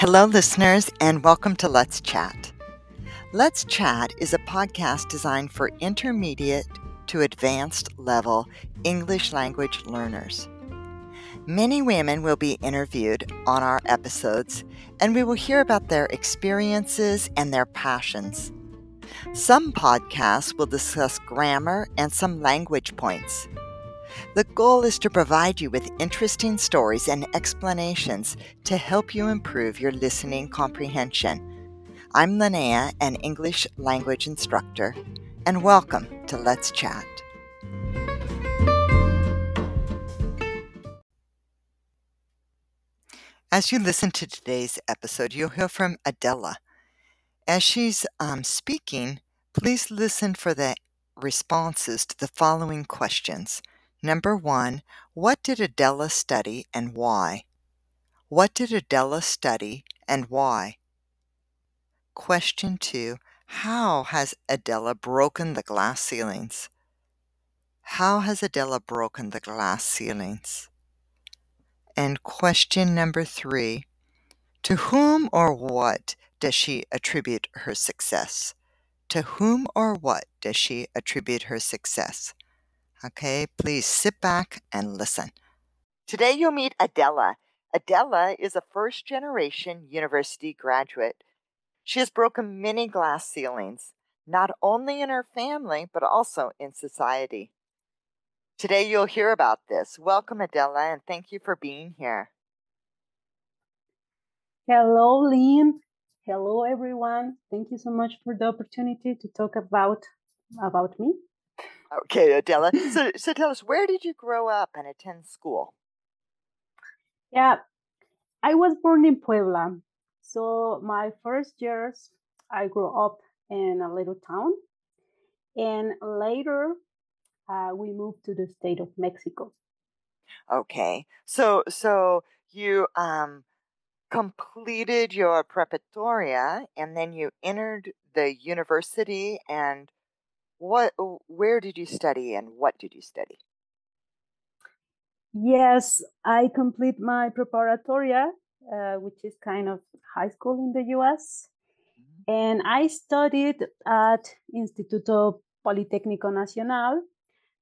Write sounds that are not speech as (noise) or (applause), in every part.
Hello, listeners, and welcome to Let's Chat. Let's Chat is a podcast designed for intermediate to advanced level English language learners. Many women will be interviewed on our episodes, and we will hear about their experiences and their passions. Some podcasts will discuss grammar and some language points. The goal is to provide you with interesting stories and explanations to help you improve your listening comprehension. I'm Linnea, an English language instructor, and welcome to Let's Chat. As you listen to today's episode, you'll hear from Adela. As she's um, speaking, please listen for the responses to the following questions. Number one, what did Adela study and why? What did Adela study and why? Question two, how has Adela broken the glass ceilings? How has Adela broken the glass ceilings? And question number three, to whom or what does she attribute her success? To whom or what does she attribute her success? Okay, please sit back and listen. Today you'll meet Adela. Adela is a first generation university graduate. She has broken many glass ceilings, not only in her family, but also in society. Today you'll hear about this. Welcome, Adela, and thank you for being here. Hello, Lynn. Hello, everyone. Thank you so much for the opportunity to talk about about me. Okay, Adela. So, so tell us, where did you grow up and attend school? Yeah, I was born in Puebla. So my first years, I grew up in a little town, and later uh, we moved to the state of Mexico. Okay, so so you um completed your preparatoria, and then you entered the university and what where did you study and what did you study? Yes, I complete my preparatoria, uh, which is kind of high school in the US. Mm-hmm. And I studied at Instituto Politécnico Nacional,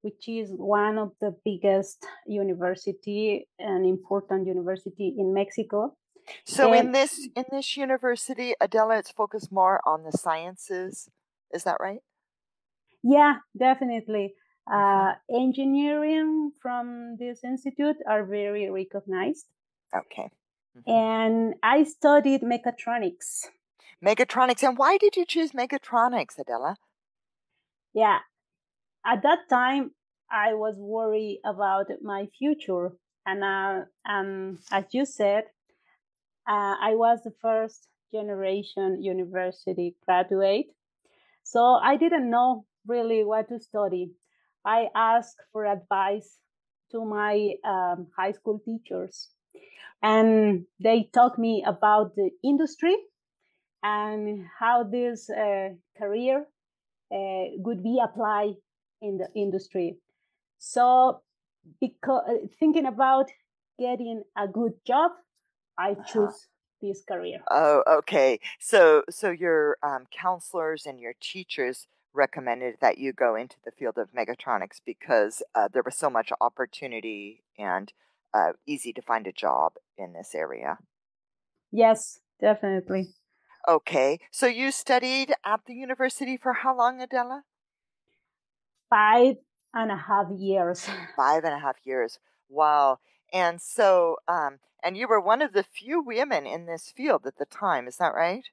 which is one of the biggest university and important university in Mexico. So and, in this in this university, Adela, it's focused more on the sciences. Is that right? Yeah, definitely. Uh, engineering from this institute are very recognized. Okay. Mm-hmm. And I studied mechatronics. Mechatronics. And why did you choose mechatronics, Adela? Yeah. At that time, I was worried about my future. And uh, um, as you said, uh, I was the first generation university graduate. So I didn't know really what to study. I asked for advice to my um, high school teachers, and they taught me about the industry and how this uh, career uh, would be applied in the industry. So, because uh, thinking about getting a good job, I uh-huh. choose uh-huh. this career. Oh, okay. So, so your um, counselors and your teachers recommended that you go into the field of mechatronics because uh, there was so much opportunity and uh, easy to find a job in this area. Yes, definitely. Okay, so you studied at the university for how long, Adela? Five and a half years. (laughs) Five and a half years. Wow. And so, um, and you were one of the few women in this field at the time, is that right?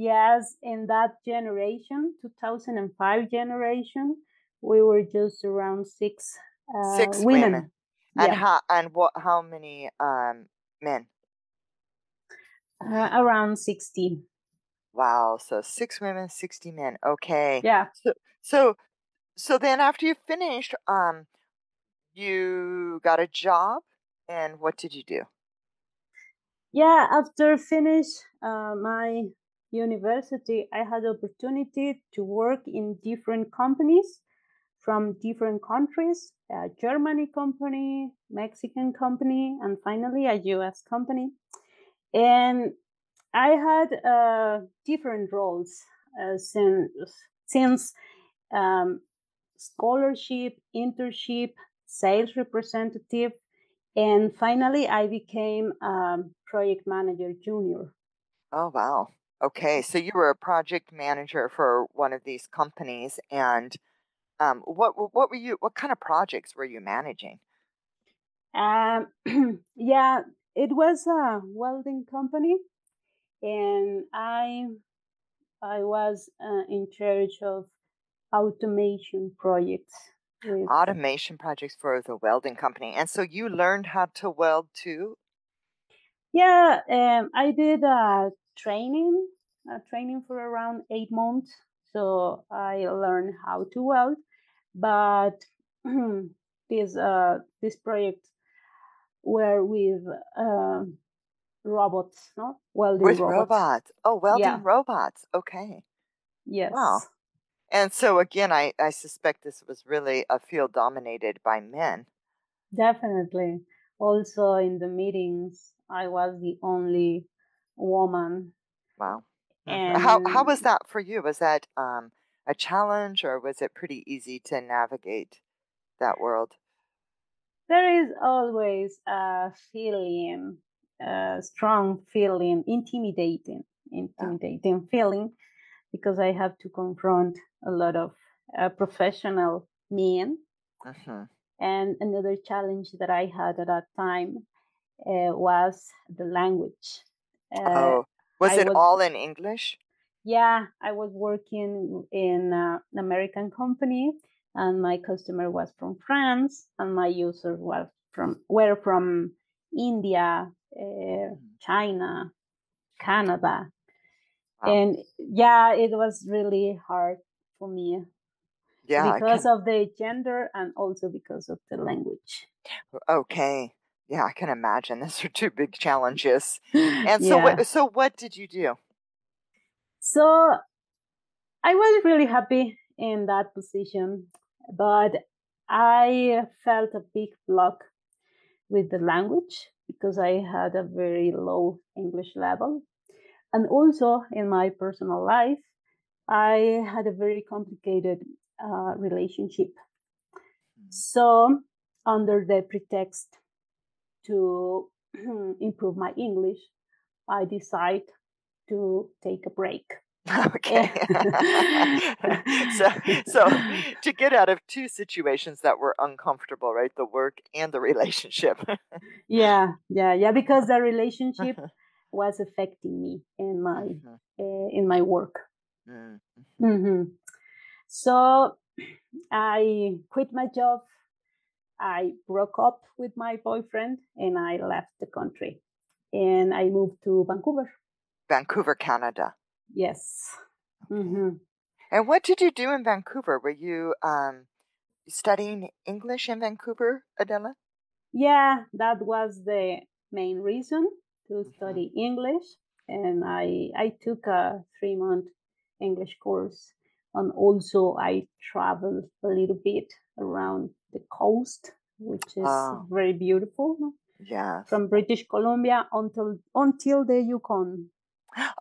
Yes, in that generation, 2005 generation, we were just around six uh, six women. women. And yeah. how and what? How many um, men? Uh, around sixty. Wow! So six women, sixty men. Okay. Yeah. So so so then after you finished, um, you got a job, and what did you do? Yeah, after finish uh, my university, I had opportunity to work in different companies from different countries, a Germany company, Mexican company, and finally a US company. and I had uh, different roles uh, since since um, scholarship, internship, sales representative, and finally I became um, project manager junior. Oh wow. Okay, so you were a project manager for one of these companies, and um, what what were you? What kind of projects were you managing? Um, (clears throat) yeah, it was a welding company, and I I was uh, in charge of automation projects. With, Automation projects for the welding company, and so you learned how to weld too. yeah, um, I did a training, a training for around eight months. So I learned how to weld, but (clears throat) this uh, this project were with uh, robots, no welding With robots. robots. Oh, welding Yeah. robots. Okay. Yes. Wow. And so again, I, I suspect this was really a field dominated by men. Definitely. Also, in the meetings, I was the only woman. Wow. Mhm. How how was that for you? Was that um, a challenge or was it pretty easy to navigate that world? there is always a feeling, a strong feeling, intimidating, intimidating feeling, because I have to confront a lot of uh, professional men. hmm And another challenge that I had at that time uh, was the language. Uh, Oh, was I it was all in English? Yeah, I was working in uh, an American company, and my customer was from France, and my users was from were from India, uh, Mm. China, Canada, Wow. and yeah, it was really hard for me Yeah, because of the gender and also because of the language. Okay. Yeah, I can imagine. Those are two big challenges. (laughs) And so yeah, what so what did you do? so I was really happy in that position, but I felt a big block with the language because I had a very low English level. And also in my personal life, I had a very complicated uh, relationship. Mm. So, under the pretext to (clears throat) improve my English, I decide to take a break. Okay. (laughs) so so (laughs) to get out of two situations that were uncomfortable, right? The work and the relationship. (laughs) yeah, yeah, yeah, because the relationship was affecting me in my Mhm, uh, in my work. mm, hmm So (clears throat) I quit my job. I broke up with my boyfriend and I left the country. And I moved to Vancouver. Vancouver, Canada. Yes. Okay. hmm And what did you do in Vancouver? Were you um, studying English in Vancouver, Adela? Yeah, that was the main reason to Mhm. study English. And I I took a three month English course. And also I traveled a little bit around the coast, which is Oh, very beautiful. yes. From British Columbia until until the Yukon.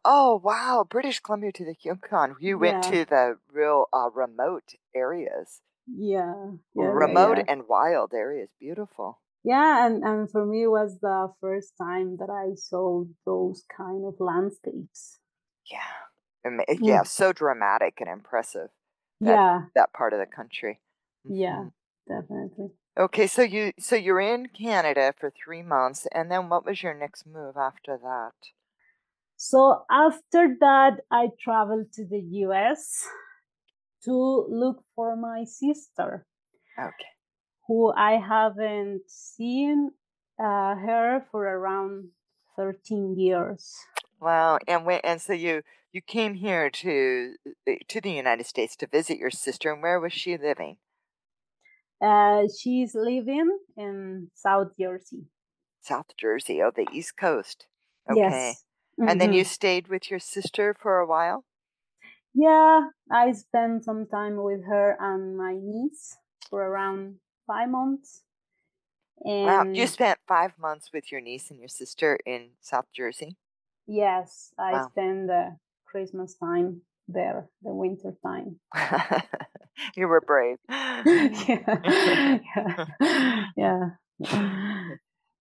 Oh, wow. British Columbia to the Yukon. You went Yeah, to the real uh, remote areas, yeah, yeah, yeah, remote yeah. and wild areas. Beautiful. Yeah, and, and for me it was the first time that I saw those kind of landscapes. Yeah. Mm. Yeah, so dramatic and impressive that Yeah, that part of the country. yeah, hmm definitely. Okay, so you so you're in Canada for three months, and then what was your next move after that? So after that, I traveled to the US to look for my sister, Okay. who I haven't seen uh, her for around 13 years. Wow, and when and so you you came here to uh, to the United States to visit your sister, and where was she living? Uh, she's living in South Jersey. South Jersey, oh, the East Coast. Okay. Yes. And then you hmm stayed with your sister for a while? Yeah, I spent some time with her and my niece for around five months. Wow, you spent five months with your niece and your sister in South Jersey? yes, I Wow. spend the Christmas time there, the winter time. (laughs) You were brave. (laughs) (laughs) yeah. yeah. Yeah.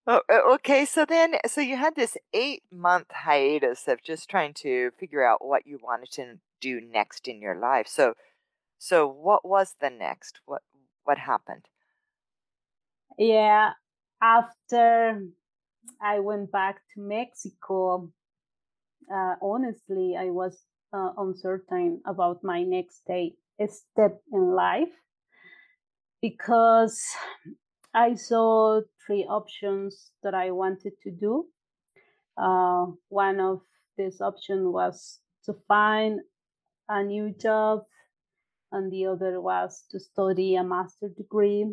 Oh, okay, so then, so you had this eight month hiatus of just trying to figure out what you wanted to do next in your life. So, so what was the next? What what happened? Yeah. After I went back to Mexico, uh, honestly, I was uh, uncertain about my next day, step in life because I saw three options that I wanted to do. Uh, one of these options was to find a new job, and the other was to study a master degree.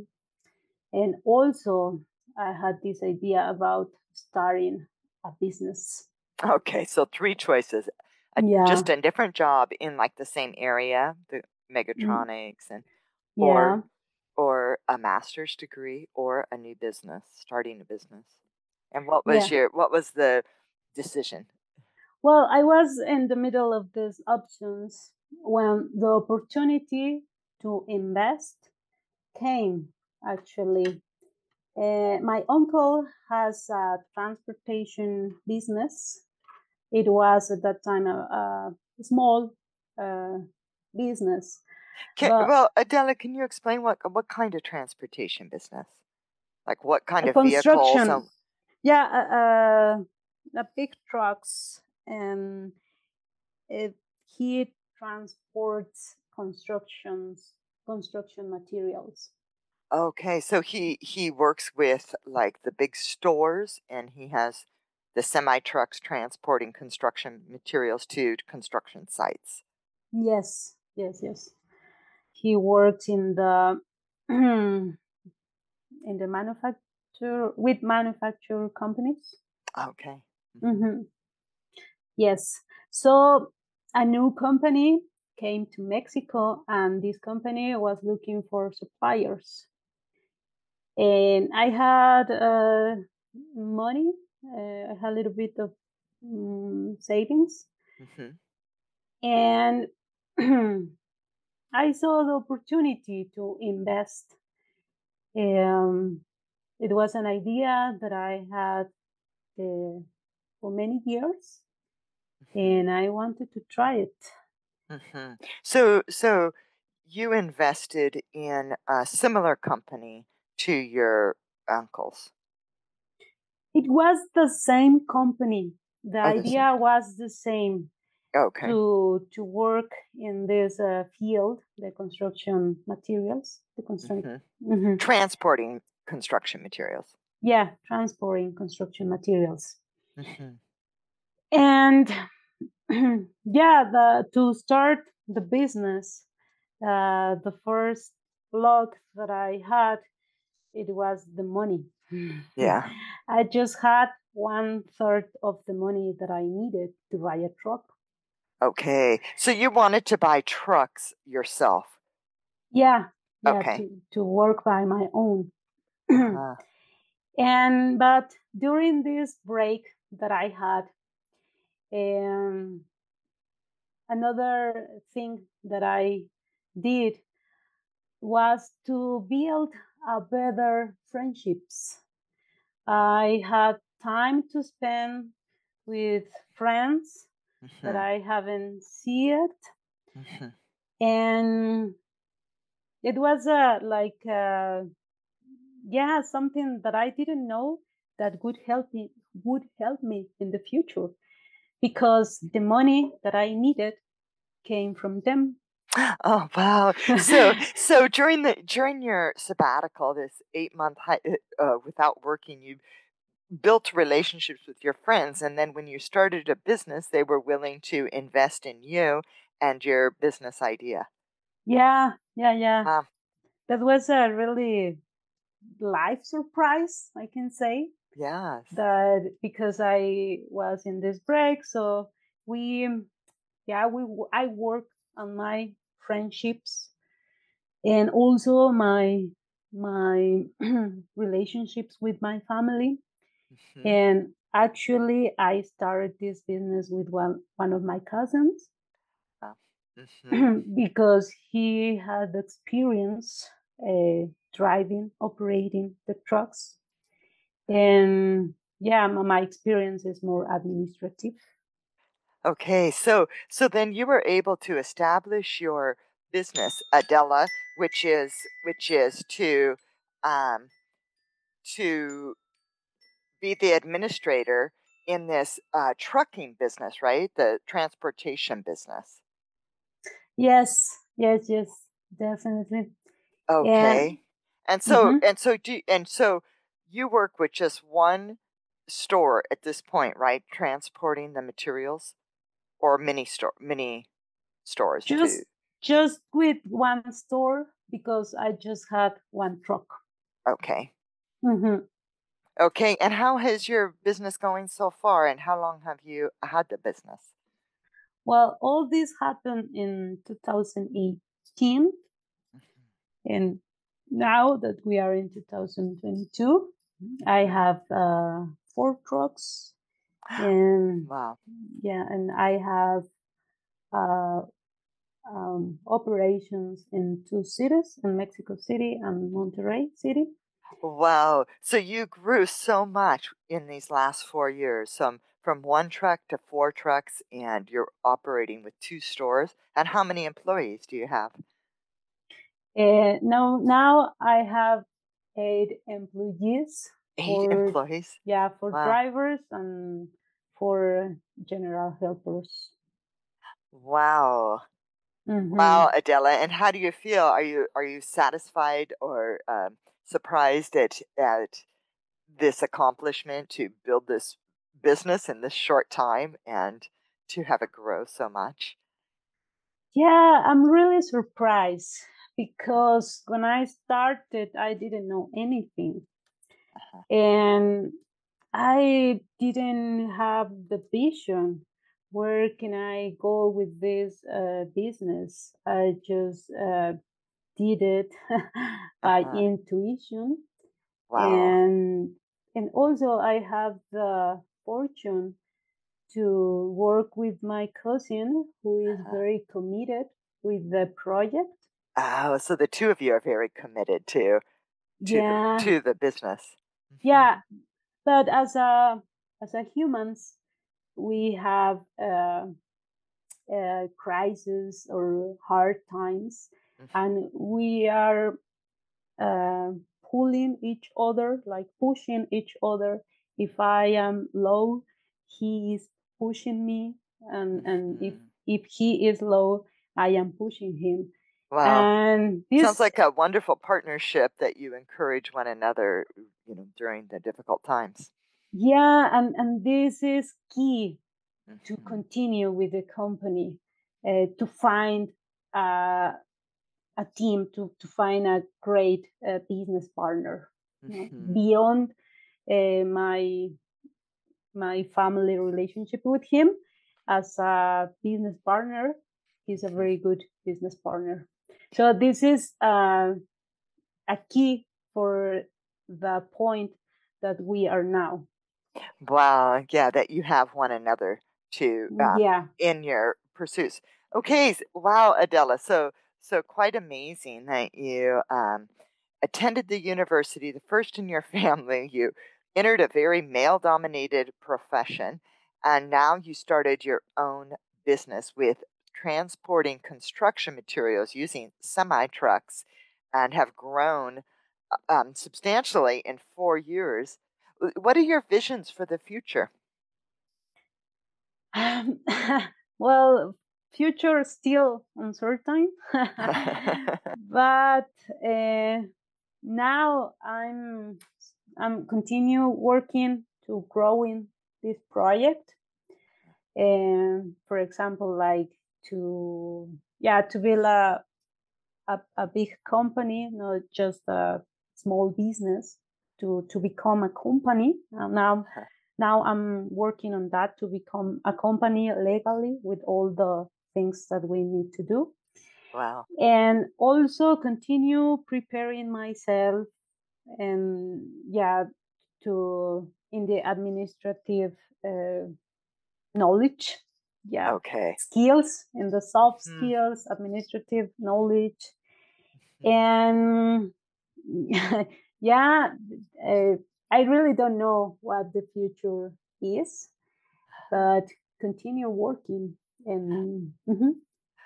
And also, I had this idea about starting a business. Okay, so three choices. A, Yeah. just a different job in like the same area, the Mm, Mechatronics, and Yeah. or or a master's degree or a new business, starting a business. And what was Yeah. your what was the decision? Well, I was in the middle of these options when the opportunity to invest came, actually. Uh, my uncle has a transportation business. It was at that time a, a small uh, business, Can, but well, Adela, can you explain what what kind of transportation business? Like what kind of vehicles? And, yeah, uh, uh, big trucks, and it, he transports constructions, construction materials. okay, so he he works with like the big stores, and he has the semi trucks transporting construction materials to construction sites. Yes, yes, yes. He worked in the (clears throat) in the manufacture with manufacturer companies. Okay. hmm hmm Yes. So a new company came to Mexico, and this company was looking for suppliers. And I had uh, money. Uh, I had a little bit of mm, savings, hmm and (clears throat) I saw the opportunity to invest. Um, it was an idea that I had uh, for many years, hmm and I wanted to try it. hmm So so you invested in a similar company to your uncle's. It was the same company. The Oh, the idea was the same Okay. to to work in this uh, field, the construction materials, the construction. hmm hmm Transporting construction materials. Yeah, transporting construction materials. hmm And (clears throat) yeah, the to start the business, uh, the first block that I had, it was the money. Yeah. (laughs) I just had one third of the money that I needed to buy a truck. Okay. So you wanted to buy trucks yourself. Yeah, yeah, Okay. to, to work by my own. Uh-huh. (clears throat) and but during this break that I had, um, another thing that I did was to build a better friendships. I had time to spend with friends that hmm I haven't seen, hmm and it was uh, like uh, yeah something that I didn't know that would help me would help me in the future because the money that I needed came from them. Oh wow! So (laughs) so during the during your sabbatical, this eight month uh, without working, you built relationships with your friends, and then when you started a business, they were willing to invest in you and your business idea. yeah, yeah, yeah. Um, That was a really life surprise, I can say. yes. That because I was in this break, so we, yeah, we I work on my friendships and also my my (clears throat) relationships with my family. Mhm. And actually, I started this business with one, one of my cousins. Mhm. (clears throat) because he had experience uh, driving, operating the trucks. And yeah, my experience is more administrative. Okay, so so then you were able to establish your business, Adela, which is which is to um, to be the administrator in this uh, trucking business, right? The transportation business. Yes, yes, yes, definitely. Okay. And so mhm. and so do and so you work with just one store at this point, right? Transporting the materials or many store many stores too. just just with one store because I just had one truck. Okay. hmm Okay. And how has your business going so far and how long have you had the business? Well, all this happened in 2018, Mhm. and now that we are in 2022, I have uh, four trucks, and Wow. yeah, and I have uh, um, operations in two cities, in Mexico City and Monterrey City. Wow. So you grew so much in these last four years, from from one truck to four trucks, and you're operating with two stores. And how many employees do you have? Uh, now, now I have eight employees Eight (laughs) employees. yeah for Wow. drivers and for general helpers. Wow. hmm Wow, Adela. And how do you feel? Are you are you satisfied or um, surprised at at this accomplishment to build this business in this short time and to have it grow so much? Yeah, I'm really surprised because when I started, I didn't know anything. And I didn't have the vision. Where can I go with this uh, business? I just uh, did it (laughs) by Uh-huh. intuition Wow. and and also I have the fortune to work with my cousin who is Uh-huh. very committed with the project. Oh, so the two of you are very committed to to the to the business. Yeah, Mhm. but as a as a humans, we have uh, uh, crisis or hard times, and Mhm. we are uh, pulling each other, like pushing each other. If I am low, he is pushing me, and and if Mhm. if he is low, I am pushing him. Wow. And Sounds like a wonderful partnership that you encourage one another, you know, during the difficult times. yeah, and and this is key to Mhm. continue with the company, uh, to find uh, a team, to to find a great uh, business partner. Mhm. beyond uh, my my family relationship with him as a business partner. He's a Mhm. very good business partner. So this is uh, a key for the point that we are now. Wow, yeah, that you have one another to um, Yeah. in your pursuits. Okay, wow, Adela. So so quite amazing that you um, attended the university, the first in your (laughs) family. You entered a very male-dominated profession, and now you started your own business with transporting construction materials using semi trucks, and have grown uh, um, substantially in four years. What are your visions for the future? Um, (laughs) well, future still uncertain, (laughs) (laughs) but uh, now I'm I'm continue working to growing this project. And for example, like to yeah to build a a, a big company, not just a small business. To to become a company. Uh, now now I'm working on that to become a company legally with all the things that we need to do. Wow. And also continue preparing myself and yeah to in the administrative uh, knowledge yeah Okay. skills in the soft Mhm. skills administrative knowledge Mhm. and (laughs) yeah uh, i really don't know what the future is but continue working and (sighs) mhm.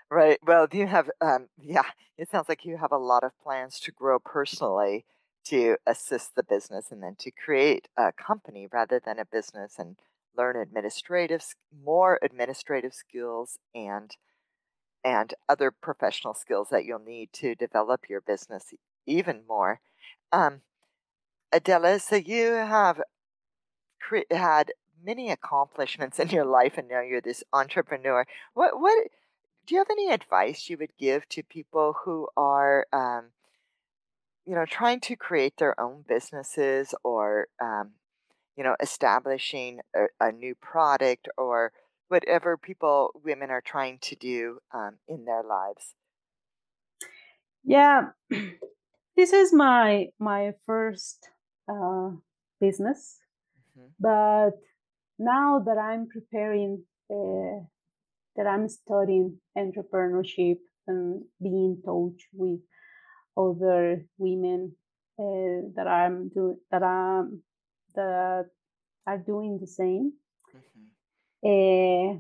Right. Well, do you have, um, yeah, it sounds like you have a lot of plans to grow personally to assist the business and then to create a company rather than a business and learn administrative, more administrative skills and and other professional skills that you'll need to develop your business even more. Um, Adela, so you have cre- had many accomplishments in your life, and now you're this entrepreneur. What what do you have any advice you would give to people who are, um, you know, trying to create their own businesses or, um, you know, establishing a, a new product or whatever people, women are trying to do um, in their lives? yeah (clears throat) this is my my first uh, business Mhm. but now that i'm preparing uh, that i'm studying entrepreneurship and being in touch with other women uh, that i'm doing that i'm that are doing the same Mhm. uh,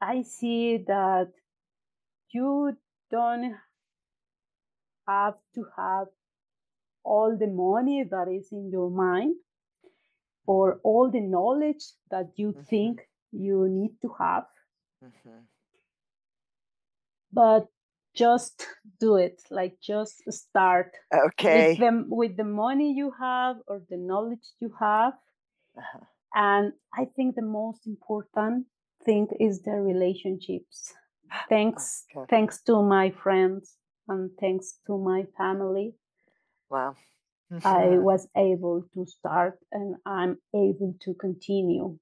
i see that you don't have to have all the money that is in your mind or all the knowledge that you Mhm. think you need to have, Mhm. but just do it. Like just start with Okay. with the money you have or the knowledge you have. Uh-huh. And I think the most important thing is the relationships. (gasps) Thanks, Okay. thanks to my friends and thanks to my family. Wow. I (laughs) was able to start and I'm able to continue.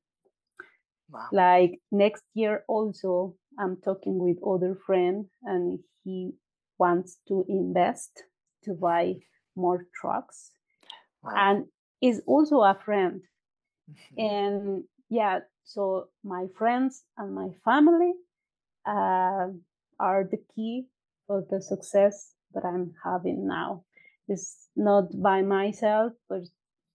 Wow. Like next year also I'm talking with other friend and he wants to invest to buy more trucks Wow. and is also a friend. Mhm. And yeah, so my friends and my family uh, are the key for the success that I'm having now. It's not by myself, but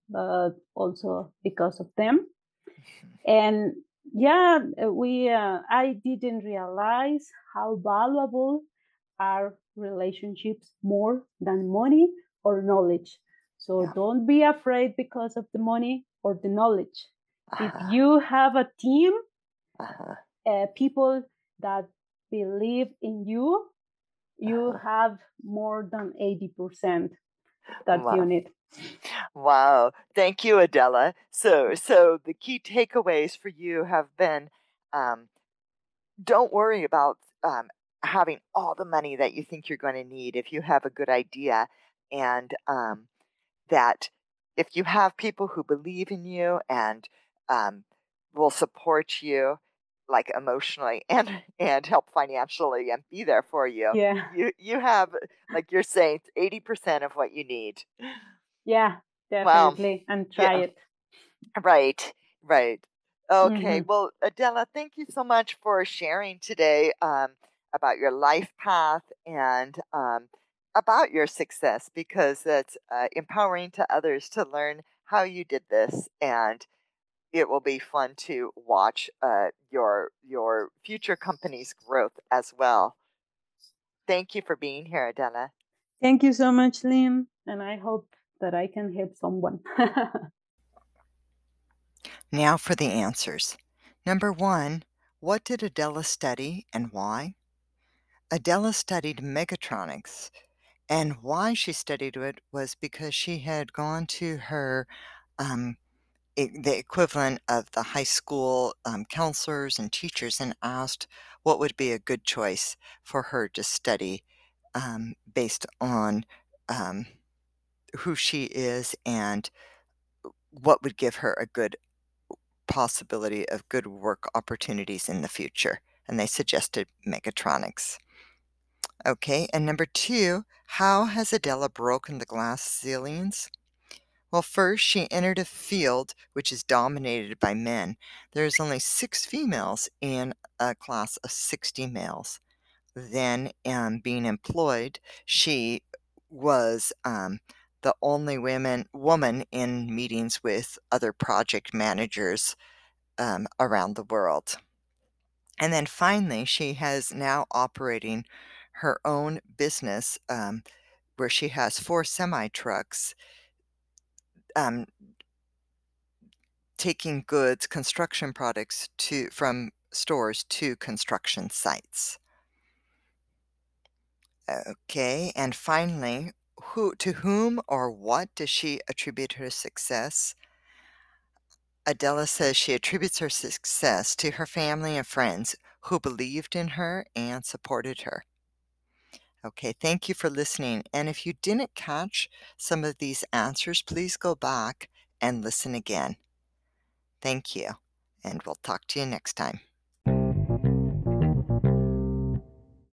but also because of them. Mhm. (laughs) And yeah, uh, we uh, I didn't realize how valuable are relationships more than money or knowledge. So Yeah. don't be afraid because of the money or the knowledge. If Uh-huh. you have a team, Uh-huh. uh, people that believe in you, you Uh-huh. have more than 80% that you Wow. need. Wow. Thank you, Adela. So, so the key takeaways for you have been um, don't worry about um, having all the money that you think you're going to need if you have a good idea, and um, that if you have people who believe in you and um, will support you, like emotionally (laughs) and and help financially and be there for you, Yeah. you you have like you're saying eighty percent of what you need. Yeah, Wow. definitely. And try Yeah. it. Right, right. Okay, hmm well, Adela, thank you so much for sharing today um, about your life path and um, about your success because that's uh, empowering to others to learn how you did this, and it will be fun to watch uh, your your future company's growth as well. Thank you for being here, Adela. Thank you so much, Lynn. And I hope that I can help someone. (laughs) Now for the answers. Number one, what did Adela study and why? Adela studied mechatronics, and why she studied it was because she had gone to her um, the equivalent of the high school um, counselors and teachers and asked what would be a good choice for her to study um, based on um, who she is and what would give her a good possibility of good work opportunities in the future. And they suggested mechatronics. Okay, and number two, how has Adela broken the glass ceilings? Well, first, she entered a field which is dominated by men. There's only six females in a class of 60 males. Then, um, being employed, she was um, the only women woman in meetings with other project managers um, around the world. And then finally, she has now operating her own business um, where she has four semi trucks um, taking goods, construction products to from stores to construction sites. Okay, and finally, who to whom or what does she attribute her success? Adela says she attributes her success to her family and friends who believed in her and supported her. Okay, thank you for listening. And if you didn't catch some of these answers, please go back and listen again. Thank you, and we'll talk to you next time.